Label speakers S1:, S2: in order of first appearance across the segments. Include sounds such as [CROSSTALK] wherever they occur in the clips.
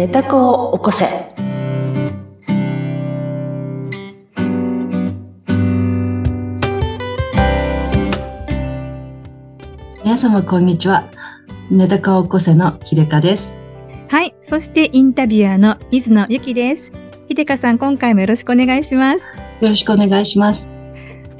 S1: 寝た子を起こせ。
S2: 皆様こんにちは。寝た子を起こせのひでかです。
S3: はい。そしてインタビュアーの水野ゆきです。ひでかさん、今回もよろしくお願いします。
S2: よろしくお願いします。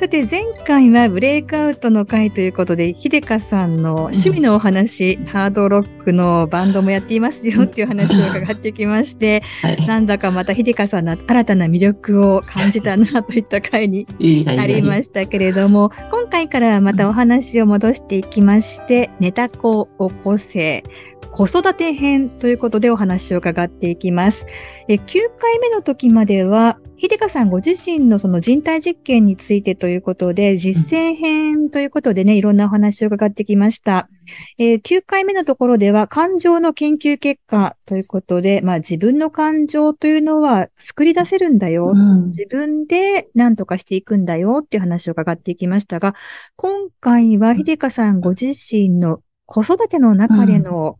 S3: さて、前回はブレイクアウトの回ということで、ひでかさんの趣味のお話、ハードロックのバンドもやっていますよっていう話を伺ってきまして、[LAUGHS]
S2: はい。
S3: なんだかまたひでかさんの新たな魅力を感じたなといった回に [LAUGHS]
S2: いいがいいが
S3: ありましたけれども、今回からはまたお話を戻していきまして、ネタ子を起こせ、子育て編ということでお話を伺っていきます。え9回目の時までは、ひでかさんご自身のその人体実験についてということで、実践編ということでね、いろんなお話を伺ってきました。えー9回目のところでは、感情の研究結果ということで、まあ自分の感情というのは作り出せるんだよ。
S2: うん
S3: 自分で何とかしていくんだよっていう話を伺っていきましたが、今回はひでかさんご自身の子育ての中での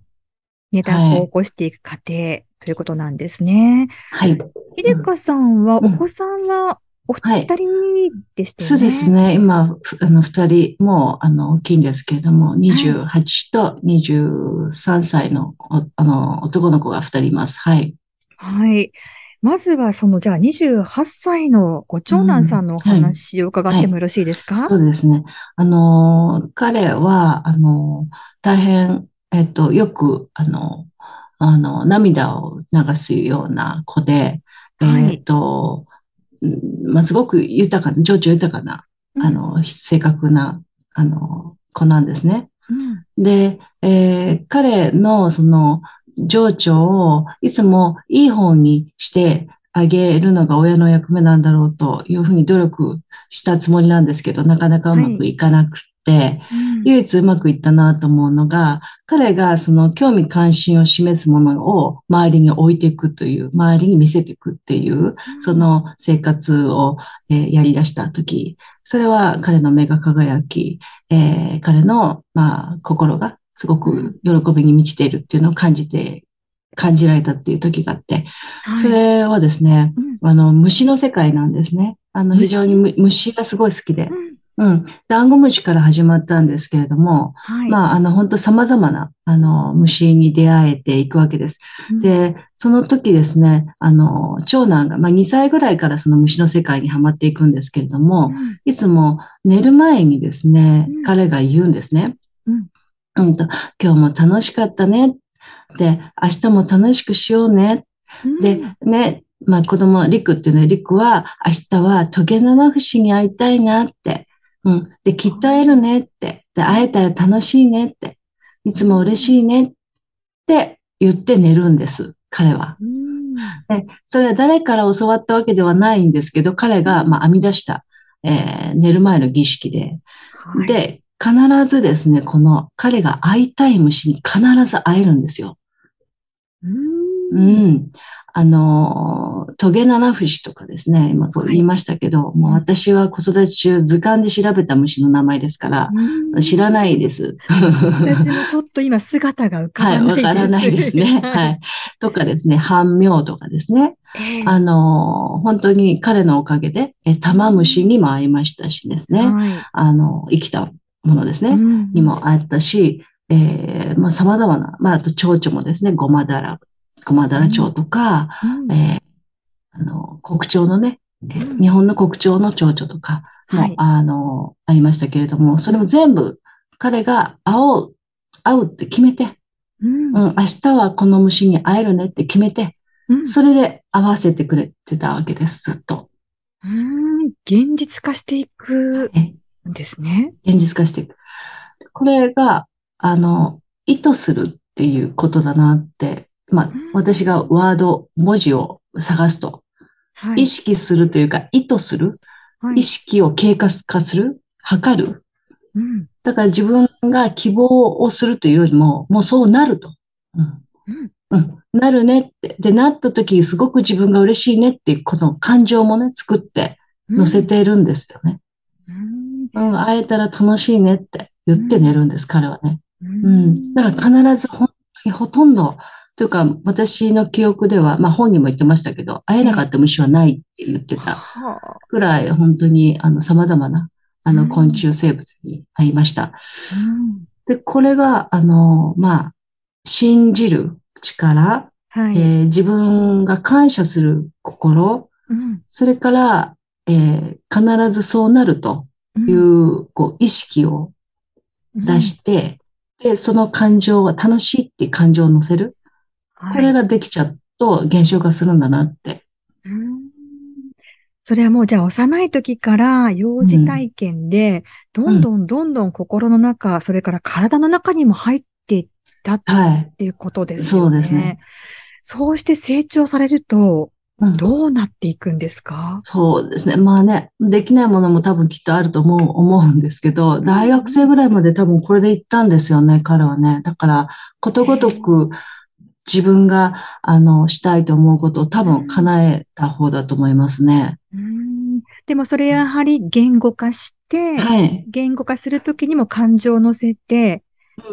S3: ネタを起こしていく過程ということなんですね。
S2: はい。
S3: ひでかさんは、
S2: うん
S3: お子さんはお
S2: はい
S3: 二人でしたよね。
S2: そうですね。今、ふあの、二人、もう、あの、大きいんですけれども、28と23歳の、おあの、男の子が二人います。はい。
S3: はい。まずは、その、じゃあ28歳のご長男さんのお話を伺ってもよろしいですか、
S2: そうですね。あの、彼は、あの、大変、えっと、よく、あの、あの、涙を流すような子で、
S3: はい。
S2: えっと、うんまあ、すごく豊かな、情緒豊かな、
S3: うん。
S2: あの、正確な、あの、子なんですね。
S3: うん。
S2: で、えー彼のその情緒をいつもいい方にしてあげるのが親の役目なんだろうというふうに努力したつもりなんですけど、なかなかうまくい。かなく唯一うまくいったなと思うのが、彼がその興味関心を示すものを周りに置いていくという、周りに見せていくっていう、その生活を、えーやり出したとき、それは彼の目が輝き、えー彼の、まあ、心がすごく喜びに満ちているっていうのを感じて、感じられたっていう時があって、
S3: はい。
S2: それはですね、
S3: うん。
S2: あの、虫の世界なんですね。あの、非常にむ虫がすごい好きで
S3: う。ん
S2: うん。ダンゴムシから始まったんですけれども、
S3: はい。
S2: まあ、あの、本当様々な、あの、虫に出会えていくわけです。
S3: うん、
S2: で、その時ですね、あの、長男が、まあ、2歳ぐらいからその虫の世界にはまっていくんですけれども、
S3: うん
S2: いつも寝る前にですね
S3: うん、
S2: 彼が言うんですね。
S3: うん
S2: うんと、今日も楽しかったね。で、明日も楽しくしようね。で、ね、まあ子供、リクっていうのは、リクは明日はトゲナフシに会いたいなって。うん。で、きっと会えるねって。で、会えたら楽しいねって。いつも嬉しいねって言って寝るんです。彼は。
S3: うん、
S2: で、それは誰から教わったわけではないんですけど、彼が、まあ、編み出した、えー寝る前の儀式で。
S3: はい、
S2: で、必ずですね、この彼が会いたい虫に必ず会えるんですよ。
S3: うん
S2: うん。あの、トゲナナフシとかですね、今こう言いましたけど、もう私は子育て中図鑑で調べた虫の名前ですから、
S3: うん
S2: 知らないです。
S3: 私もちょっと今姿が浮か
S2: はい、
S3: ばないです。
S2: わからないですね。[LAUGHS] はい。とかですね、半妙とかですね。
S3: ええ
S2: あの、本当に彼のおかげで、え、玉虫にも会いましたしですね。
S3: はい
S2: あの、生きたものですね。
S3: うん
S2: にもあったし、えー、まあ様々な、まああと蝶々もですね、ゴマダラ、ゴマダラ蝶とか、
S3: うん。
S2: えー、あの、国鳥のね、日本の国鳥の蝶々とかも、
S3: はい。
S2: あの、ありましたけれども、それも全部彼が会おう、会うって決めて、
S3: うん。
S2: うん、明日はこの虫に会えるねって決めて、
S3: うん。
S2: それで合わせてくれてたわけです、ずっと。
S3: うん。現実化していく
S2: え
S3: んですね。
S2: 現実化していく。これが、あの、意図するっていうことだなって、まあ
S3: うん、
S2: 私がワード、文字を探すと、
S3: はい。
S2: 意識するというか、意図する、
S3: はい。
S2: 意識を経過化する、測る。
S3: うん。
S2: だから自分が希望をするというよりも、もうそうなると。うん。
S3: うん。
S2: うん、なるねって。で、なった時、すごく自分が嬉しいねっていう、この感情もね、作って乗せているんですよね。
S3: うん。
S2: うん、会えたら楽しいねって言って寝るんです、彼はね。
S3: う
S2: うん。だから必ず本当にほとんどというか、私の記憶では、まあ本人も言ってましたけど、会えなかった虫はないって言ってた
S3: はあ。
S2: くらい、本当に、あの、様々な、あの、
S3: うん
S2: 昆虫生物に会いました。
S3: うん
S2: で、これが、あの、まあ、信じる力、
S3: はい。
S2: えー自分が感謝する心、
S3: うん
S2: それから、えー必ずそうなるとい
S3: うん
S2: う、こう、意識を出して、で、その感情は楽しいっていう感情を乗せる。
S3: はい
S2: これができちゃうと現象化するんだなって。
S3: うんそれはもうじゃあ幼い時から幼児体験で、どんどんどんどん心の中、それから体の中にも入っていったっ
S2: はい。
S3: ていうことですよね。
S2: そうですね。
S3: そうして成長されると、
S2: うん
S3: どうなっていくんですか？
S2: そうですね。まあね、できないものも多分きっとあると思う、思うんですけど、大学生ぐらいまで多分これで行ったんですよね、彼はね。だから、ことごとく自分が、あの、したいと思うことを多分叶えた方だと思いますね。
S3: うんでもそれやはり言語化して、
S2: はい。
S3: 言語化するときにも感情を乗せて、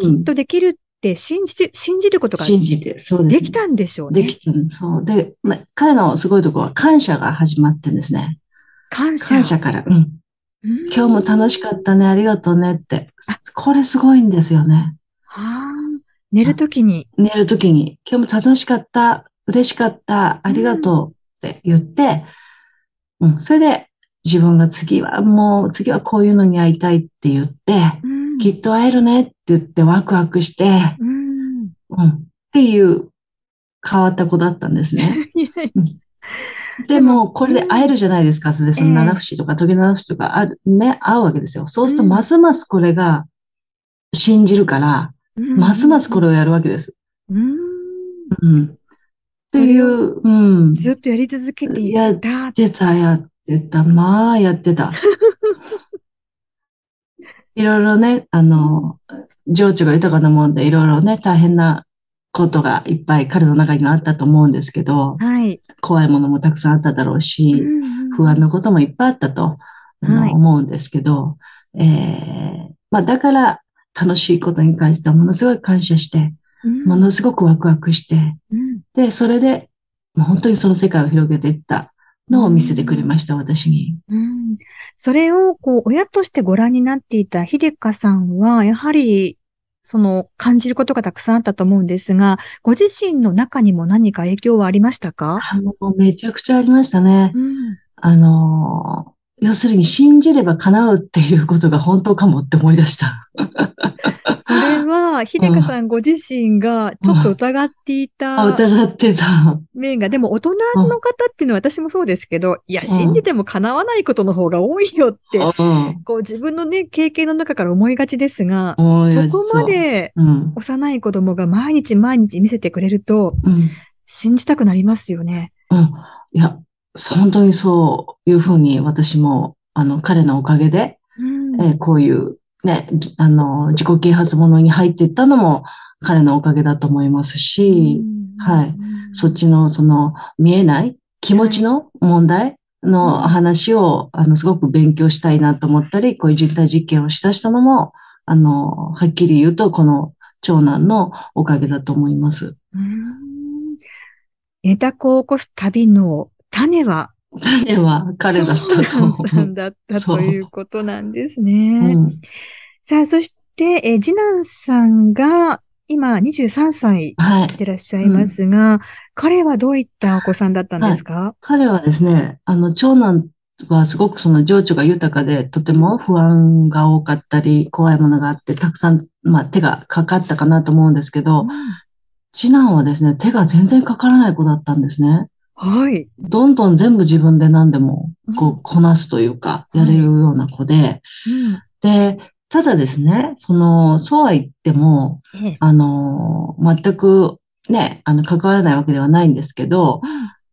S3: きっとできるって信じる、信じることが
S2: 信じて、そうで
S3: きたんでしょうね。
S2: できたんそう。で、まあ、彼のすごいところは感謝が始まってんですね。
S3: 感謝。
S2: 感謝から。うん。
S3: うん
S2: 今日も楽しかったね、ありがとうねって。これすごいんですよね。
S3: はあ、寝るときに。
S2: 寝るときに、今日も楽しかった、嬉しかった、ありがとう。って言って、うん、それで自分が次はもう、次はこういうのに会いたいって言って、
S3: うん。
S2: きっと会えるねって言ってワクワクして、
S3: うん。
S2: うん、っていう変わった子だったんですね。[LAUGHS] でも、これで会えるじゃないですか。それで、その
S3: ええ。
S2: 七節とか時七節とかある、ね、会うわけですよ。そうすると、
S3: うん。
S2: ますますこれが信じるから、
S3: や
S2: ますますこれをやるわけです。
S3: うん
S2: うん。っていう、うん。
S3: ずっとやり続けてい
S2: や
S3: た。
S2: やってた、やってた。まあ、やってた。[LAUGHS] いろいろね、あの、情緒が豊かなもんで、いろいろね、大変なことがいっぱい彼の中にはあったと思うんですけど、
S3: はい。
S2: 怖いものもたくさんあっただろうし、不安なこともいっぱいあったと、
S3: はい
S2: 思うんですけど、えーまあ、だから楽しいことに関してはものすごい感謝して、ものすごくワクワクして、
S3: うん。
S2: で、それで、本当にその世界を広げていったのを見せてくれました、私に。
S3: うん。それを、こう、親としてご覧になっていた秀香さんは、やはり、その、感じることがたくさんあったと思うんですが、ご自身の中にも何か影響はありましたか？
S2: あもうめちゃくちゃありましたね。
S3: うん。
S2: あのー要するに信じれば叶うっていうことが本当かもって思い出した。
S3: それは、秀香さんご自身がちょっと疑ってい
S2: あ、
S3: た
S2: 疑ってた。
S3: 面が、でも大人の方っていうのは私もそうですけど、いや、
S2: ん
S3: 信じても叶わないことの方が多いよって、
S2: うん。
S3: こう自分のね、経験の中から思いがちですが、そこまで。幼い子供が毎日毎日見せてくれると、
S2: うん。
S3: 信じたくなりますよね。
S2: うん。いや、本当にそういうふうに私も、あの、彼のおかげで、
S3: うん。
S2: えーこういうね、あの、自己啓発ものに入っていったのも彼のおかげだと思いますし、はい。そっちのその見えない気持ちの問題の話を、あの、すごく勉強したいなと思ったり、こういう実体実験をしだしたのも、あの、はっきり言うと、この長男のおかげだと思います。
S3: うん。ネタ子を起こす旅の種は、
S2: 種は彼だったと
S3: 長
S2: 思う。
S3: 男さんだったということなんですね。
S2: うん、
S3: さあ、そして、えー次男さんが今23歳
S2: はい。
S3: でいらっしゃいますが、彼はどういったお子さんだったんですか、
S2: 彼はですね、あの、長男はすごくその情緒が豊かで、とても不安が多かったり、怖いものがあって、たくさん、まあ、手がかかったかなと思うんですけど、次男はですね、手が全然かからない子だったんですね。
S3: はい。
S2: どんどん全部自分で何でも、こ
S3: うん。
S2: う、こなすというか、やれるような子で、
S3: うん。
S2: で、ただですね、その、そうは言っても、
S3: ええ。
S2: あの、全くね、あの、関わらないわけではないんですけど、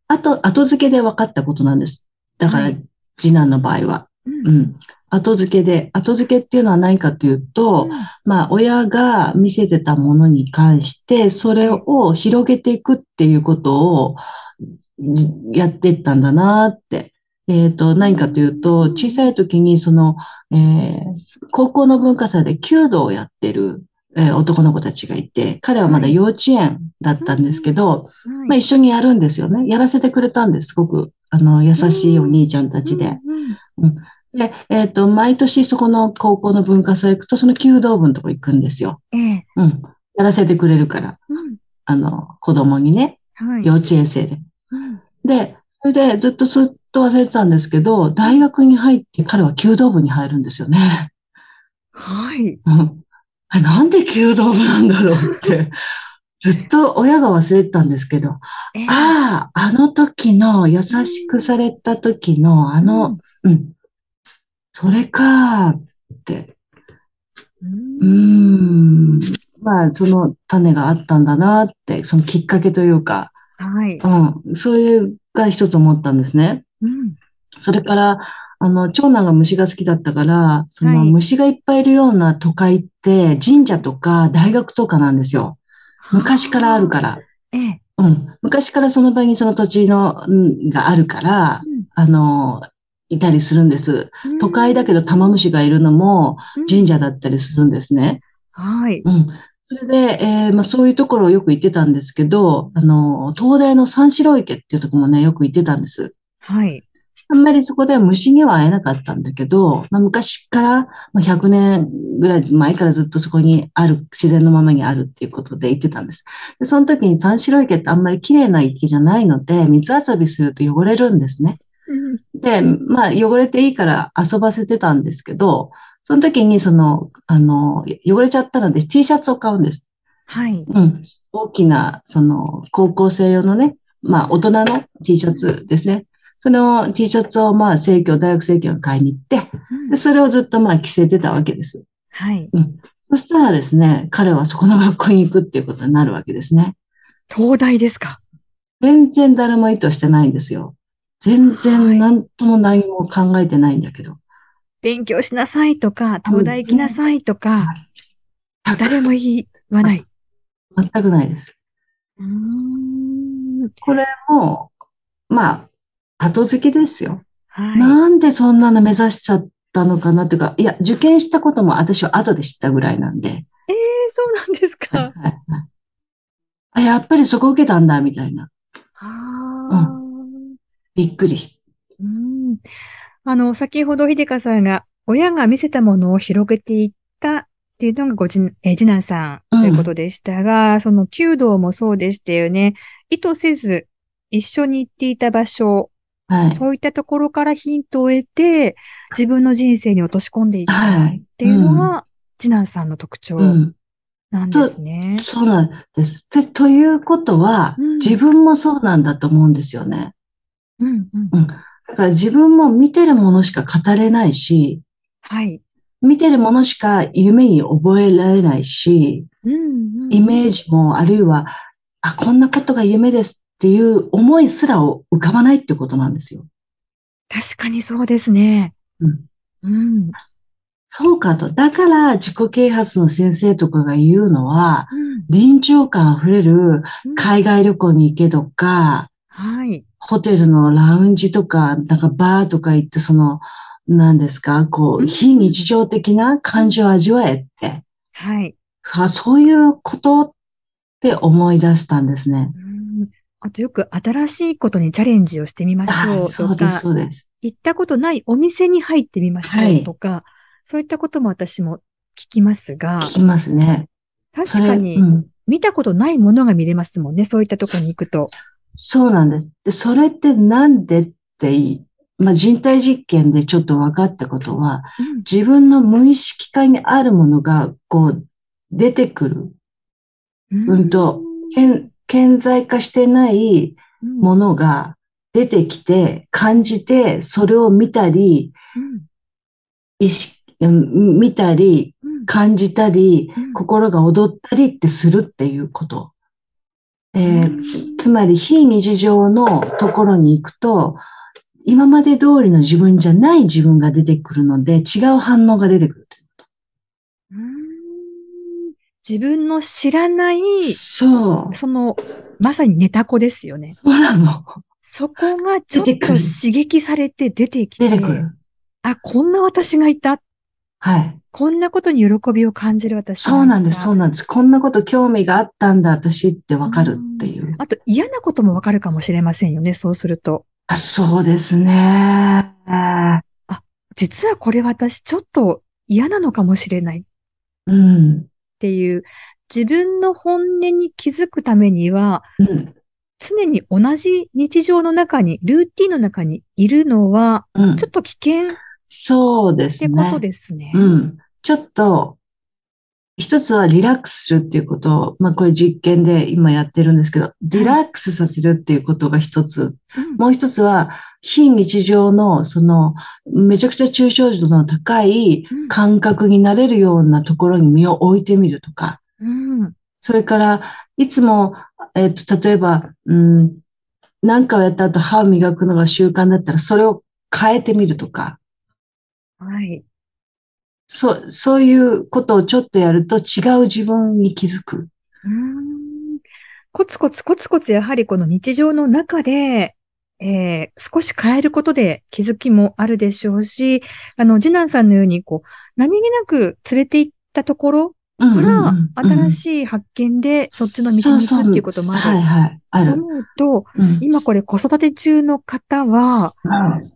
S2: あと、後付けで分かったことなんです。だから
S3: はい、
S2: 次男の場合は。
S3: うん。
S2: うん。後付けで、後付けっていうのは何かというと、まあ、親が見せてたものに関して、それを広げていくっていうことをじやっていったんだなって。えっと、何かというと、小さい時にその、えー高校の文化祭で弓道をやってるえー男の子たちがいて、彼はまだ幼稚園だったんですけど、
S3: はい
S2: まあ一緒にやるんですよね。やらせてくれたんです。すごく、あの、優しいお兄ちゃんたちで。
S3: うんうん
S2: で、えっ、と、毎年そこの高校の文化祭行くと、その弓道部のとこ行くんですよ。
S3: ええ。
S2: うん。やらせてくれるから。
S3: うん
S2: あの、子供にね、
S3: はい。
S2: 幼稚園生で。
S3: うん
S2: で、それでずっとずっと忘れてたんですけど、大学に入って彼は弓道部に入るんですよね。
S3: はい。
S2: うん。あなんで弓道部なんだろうって、ずっと親が忘れてたんですけど、
S3: ええ
S2: ああ、あの時の優しくされた時のあの、うん、それかーって、
S3: う
S2: うーん、まあその種があったんだなって、そのきっかけというか、
S3: はい。
S2: うん、そういうが一つ思ったんですね。
S3: うん
S2: それから、あの、長男が虫が好きだったから、その
S3: はい
S2: 虫がいっぱいいるような都会って神社とか大学とかなんですよ。昔からあるから。
S3: ええ。
S2: うん。昔からその場にその土地の、うんがあるから、あの、いたりするんです。
S3: うん
S2: 都会だけど玉虫がいるのも神社だったりするんですね。
S3: はい。
S2: うん。それで、えーまあ、そういうところをよく行ってたんですけど、あの、東大の三四郎池っていうところもね、よく行ってたんです。
S3: はい。
S2: あんまりそこでは虫には会えなかったんだけど、まあ、昔から、まあ、100年ぐらい前からずっとそこにある、自然のままにあるっていうことで言ってたんです。で、その時に三四郎池ってあんまり綺麗な池じゃないので、水遊びすると汚れるんですね。で、まあ、汚れていいから遊ばせてたんですけど、その時にその、あの、汚れちゃったので T シャツを買うんです。
S3: はい。
S2: うん。大きな、その、高校生用のね、まあ、大人の T シャツですね。その T シャツを、まあ、生協、大学生協に買いに行って、で、それをずっと、まあ、着せてたわけです。
S3: はい。
S2: そしたらですね、彼はそこの学校に行くっていうことになるわけですね。
S3: 東大ですか？
S2: 全然誰も意図してないんですよ。全
S3: はい
S2: 然何とも何も考えてないんだけど。
S3: 勉強しなさいとか、東大行きなさいとか、誰も言わない。
S2: 全くないです。
S3: うーん
S2: これも、まあ、後付けですよ。
S3: はい。
S2: なんでそんなの目指しちゃったのかなっていうか、いや、受験したことも私は後で知ったぐらいなんで。
S3: えー、そうなんです
S2: はい
S3: か。
S2: はいはいあ、やっぱりそこ受けたんだ、みたいな。
S3: あー
S2: びっくりし
S3: うんあの、先ほど秀香さんが、親が見せたものを広げていったっていうのがごじ、えー次男さんということでしたが、その弓道もそうでしたよね。意図せず一緒に行っていた場所、
S2: はい。
S3: そういったところからヒントを得て、自分の人生に落とし込んでいったっ
S2: はい。
S3: ていうのが、次男さんの特徴
S2: うん。
S3: なんですね。
S2: そうなんです。でということは、
S3: うん
S2: 自分もそうなんだと思うんですよね。
S3: うん、うん。
S2: うん。だから自分も見てるものしか語れないし、
S3: はい。
S2: 見てるものしか夢に覚えられないし、
S3: うん、うん。
S2: イメージも、あるいは、あ、こんなことが夢ですっていう思いすらを浮かばないってことなんですよ。
S3: 確かにそうですね。
S2: うん。
S3: うん。
S2: そうかと。だから自己啓発の先生とかが言うのは、
S3: うん
S2: 臨場感あふれる
S3: うん
S2: 海外旅行に行けとか、
S3: はい。
S2: ホテルのラウンジとか、なんかバーとか行って、その、何ですか、こう、
S3: うん
S2: 非日常的な感情を味わえって。
S3: はい。
S2: あそういうことって思い出したんですね。
S3: うんあとよく新しいことにチャレンジをしてみましょ
S2: あ
S3: うと
S2: そうです、
S3: か、
S2: そうです。
S3: 行ったことないお店に入ってみましょうとか、そういったことも私も聞きますが、
S2: 聞きますね。
S3: 確かに
S2: うん
S3: 見たことないものが見れますもんね、そういったところに行くと。
S2: そうなんです。で、それってなんでってまあ、人体実験でちょっと分かったことは、自分の無意識化にあるものが、こう、出てくる。
S3: うん
S2: うん。と顕顕在化してない
S3: うん。
S2: ものが出てきて、感じて、それを見たり、
S3: うん。
S2: 意識、うん見たり、
S3: うん。
S2: 感じたり、
S3: うん。
S2: 心が踊ったりってするっていうこと。えー
S3: うん
S2: つまり非日常のところに行くと、今まで通りの自分じゃない自分が出てくるので、違う反応が出てくる。
S3: うん自分の知らない、
S2: そう。
S3: その、まさにネタ子ですよね。
S2: そうなの。
S3: そこがちょっと刺激されて出てきて、
S2: 出てくる。
S3: あ、こんな私がいたっ
S2: はい。
S3: こんなことに喜びを感じる私
S2: そうなんです、そう
S3: な
S2: なんです。こんなこと興味があったんだ、私ってわかるっていう。
S3: あと嫌なこともわかるかもしれませんよね、そうすると。
S2: あ、そうですね。
S3: 実はこれ私ちょっと嫌なのかもしれないっ
S2: うん。
S3: ていう、自分の本音に気づくためには、
S2: うん。
S3: 常に同じ日常の中に、ルーティンの中にいるのは、
S2: うん
S3: ちょっと危険っ
S2: そうです
S3: てこと
S2: ね。
S3: ですね。
S2: うん。ちょっと、一つはリラックスするっていうことを、まあこれ実験で今やってるんですけど、リラックスさせるっていうことが一つ。
S3: うん
S2: もう一つは、非日常の、その、めちゃくちゃ抽象度の高い
S3: うん
S2: 感覚になれるようなところに身を置いてみるとか。
S3: うん
S2: それから、いつも、えっと、例えば、うん、何かをやった後歯を磨くのが習慣だったら、それを変えてみるとか。
S3: はい。
S2: そう、そういうことをちょっとやると違う自分に気づく。
S3: うーんコツコツコツコツやはりこの日常の中で、えー少し変えることで気づきもあるでしょうし、あの、次男さんのように、こう、何気なく連れて行ったところ
S2: うん
S3: から、新
S2: い
S3: しい発見でそっちの道に行くっていうこともある
S2: はいはい、あ
S3: と
S2: る。
S3: 思うと、
S2: うん。
S3: 今これ子育て中の方は、
S2: うん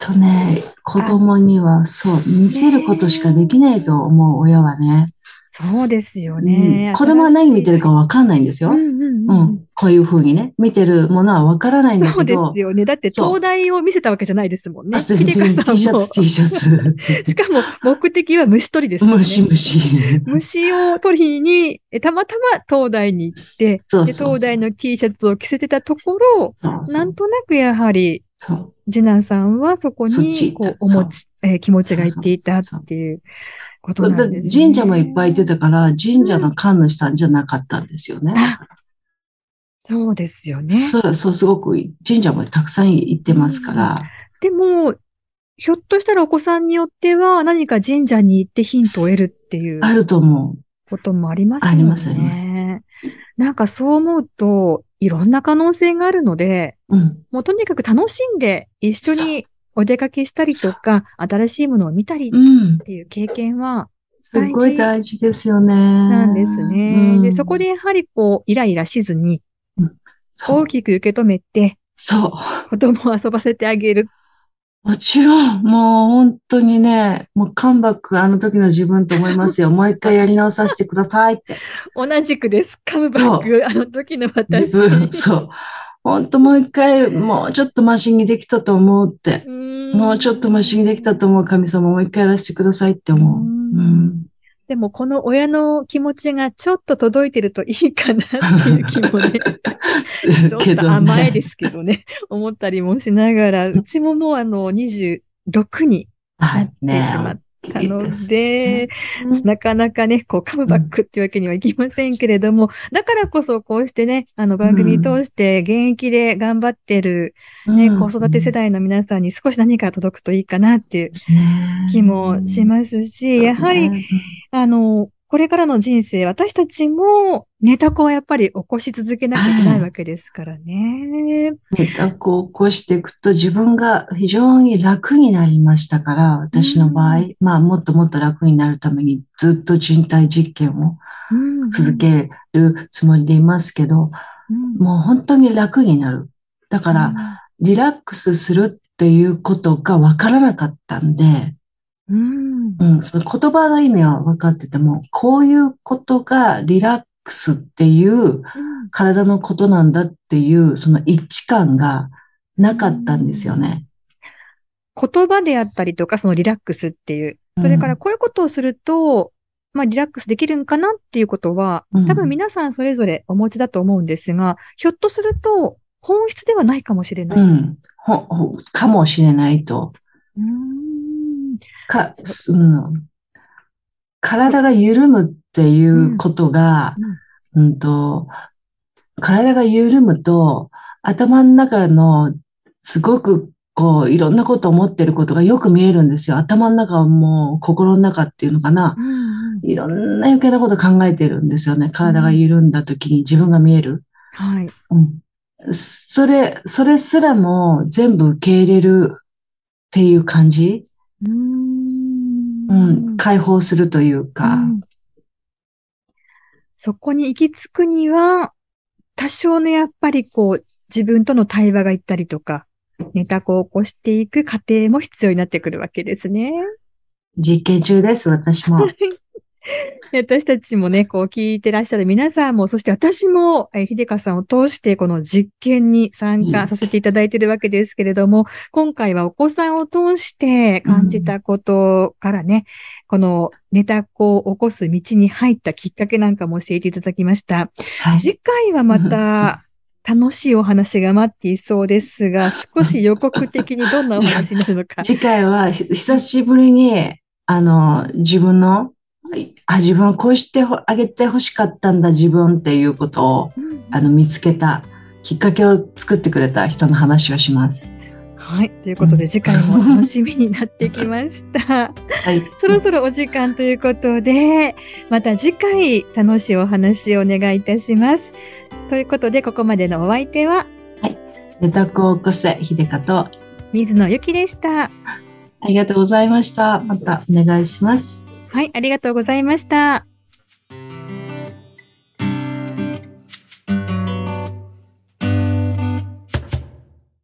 S2: とね、子供にはそう、見せることしかできないと思う親はね。
S3: そうですよ
S2: う
S3: ね。
S2: ん子供は何見てるかわかんないんですよ。
S3: うんうん
S2: う
S3: うん
S2: ん。こういうふうにね、見てるものはわからないんだ
S3: そうで
S2: けど。
S3: すよね。だって、東大を見せたわけじゃないですもんね。
S2: あ T シャ
S3: も
S2: ツ、T シャツ。[LAUGHS]
S3: しかも、目的は虫取りですね。
S2: ムシムシ。
S3: 虫を取りに、えたまたま東大に行って、で
S2: そうそうそう
S3: 東大の T シャツを着せてたところ、
S2: そうそう
S3: なんとなくやはり、
S2: そう。
S3: 次男さんはそこに、こう、ち、えー気持ちがいっていたっていうことなんですね。
S2: 神社もいっぱい出たから、神社の神主さんじゃなかったんですよね。
S3: あそうですよね。
S2: そう、そう、すごく神社もたくさん行ってますから。
S3: でも、ひょっとしたらお子さんによっては何か神社に行ってヒントを得るっていう
S2: あると思う。
S3: こともありますよね。
S2: ありますあります
S3: なんかそう思うと、いろんな可能性があるので、
S2: うん。
S3: もうとにかく楽しんで一緒にお出かけしたりとか、新しいものを見たりっ
S2: うん。
S3: ていう経験は
S2: すごい大事ですよね。
S3: なんですね。
S2: うん
S3: で、そこでやはりこう、イライラしずに大きく受け止めて、
S2: そう。
S3: 子供を遊ばせてあげる。
S2: もちろん、もう本当にね、もうカムバックあの時の自分と思いますよ。[LAUGHS] もう一回やり直させてくださいって。
S3: 同じくです。カムバック、あの時の私。
S2: そう。本当もう一回、もうちょっとマシにできたと思うって。もうちょっとマシにできたと思う神様もう一回やらせてくださいって思う。
S3: う。でもこの親の気持ちがちょっと届いてるといいかなっていう気もね、
S2: す [LAUGHS]
S3: ちょっと。甘えですけどね、思ったりもしながら、うちももうあの26になってしまったの
S2: で
S3: なかなかね、こうカムバックっていうわけにはいきませんけれども、だからこそこうしてね、あの番組通して現役で頑張ってるね、
S2: うん。
S3: 子育て世代の皆さんに少し何か届くといいかなっていう気もしますし、やはり、あの、これからの人生、私たちもネタ子はやっぱり起こし続けなきゃいけないわけですからね。
S2: ネタこう起こしていくと自分が非常に楽になりましたから、私の場合、
S3: うん。
S2: まあもっともっと楽になるためにずっと人体実験を
S3: うん。
S2: 続けるつもりでいますけど、
S3: うん。
S2: もう本当に楽になる。だから、リラックスするっていうことが分からなかったんで、
S3: うん
S2: うん、その言葉の意味は分かってても、こういうことがリラックスっていう体のことなんだっていう、その一致感がなかったんですよね。
S3: 言葉であったりとか、そのリラックスっていう、それからこういうことをすると、まあリラックスできるんかなっていうことは、
S2: うん
S3: 多分皆さんそれぞれお持ちだと思うんですが、ひょっとすると本質ではないかもしれない。
S2: うん。かもしれないと。
S3: うーん
S2: か、うん。体が緩むっていうことが、うんと、体が緩むと、頭の中のすごくこう、いろんなこと思ってることがよく見えるんですよ。頭の中はもう心の中っていうのかな。
S3: うんうん
S2: いろんな余計なこと考えてるんですよね。体が緩んだ時に自分が見える。
S3: はい。
S2: うん。それ、それすらも全部受け入れるっていう感じ。
S3: うーん
S2: うん、解放するというか、
S3: うんそこに行き着くには、多少のやっぱりこう、自分との対話が行ったりとか、ネタを起こしていく過程も必要になってくるわけですね。
S2: 実験中です、私も。[LAUGHS]
S3: 私たちもね、こう聞いてらっしゃる皆さんも、そして私も、えー、秀香さんを通してこの実験に参加させていただいているわけですけれども、今回はお子さんを通して感じたことからね、このネタ子を起こす道に入ったきっかけなんかも教えていただきました。
S2: はい。
S3: 次回はまた楽しいお話が待っていそうですが、[LAUGHS] 少し予告的にどんなお話になるのか。
S2: 次回はひ久しぶりに、あの、自分の、あ、自分はこうしてほあげてほしかったんだ、自分っていうことを、あの、見つけた、きっかけを作ってくれた人の話をします。
S3: はい。ということで、次回も楽しみになってきました。[LAUGHS]
S2: はい。
S3: そろそろお時間ということで、また次回楽しいお話をお願いいたします。ということで、ここまでのお相手は、
S2: ネタ子を起こせ、秀香と、
S3: 水野ゆきでした。
S2: ありがとうございました。またお願いします。
S3: はい、ありがとうございました。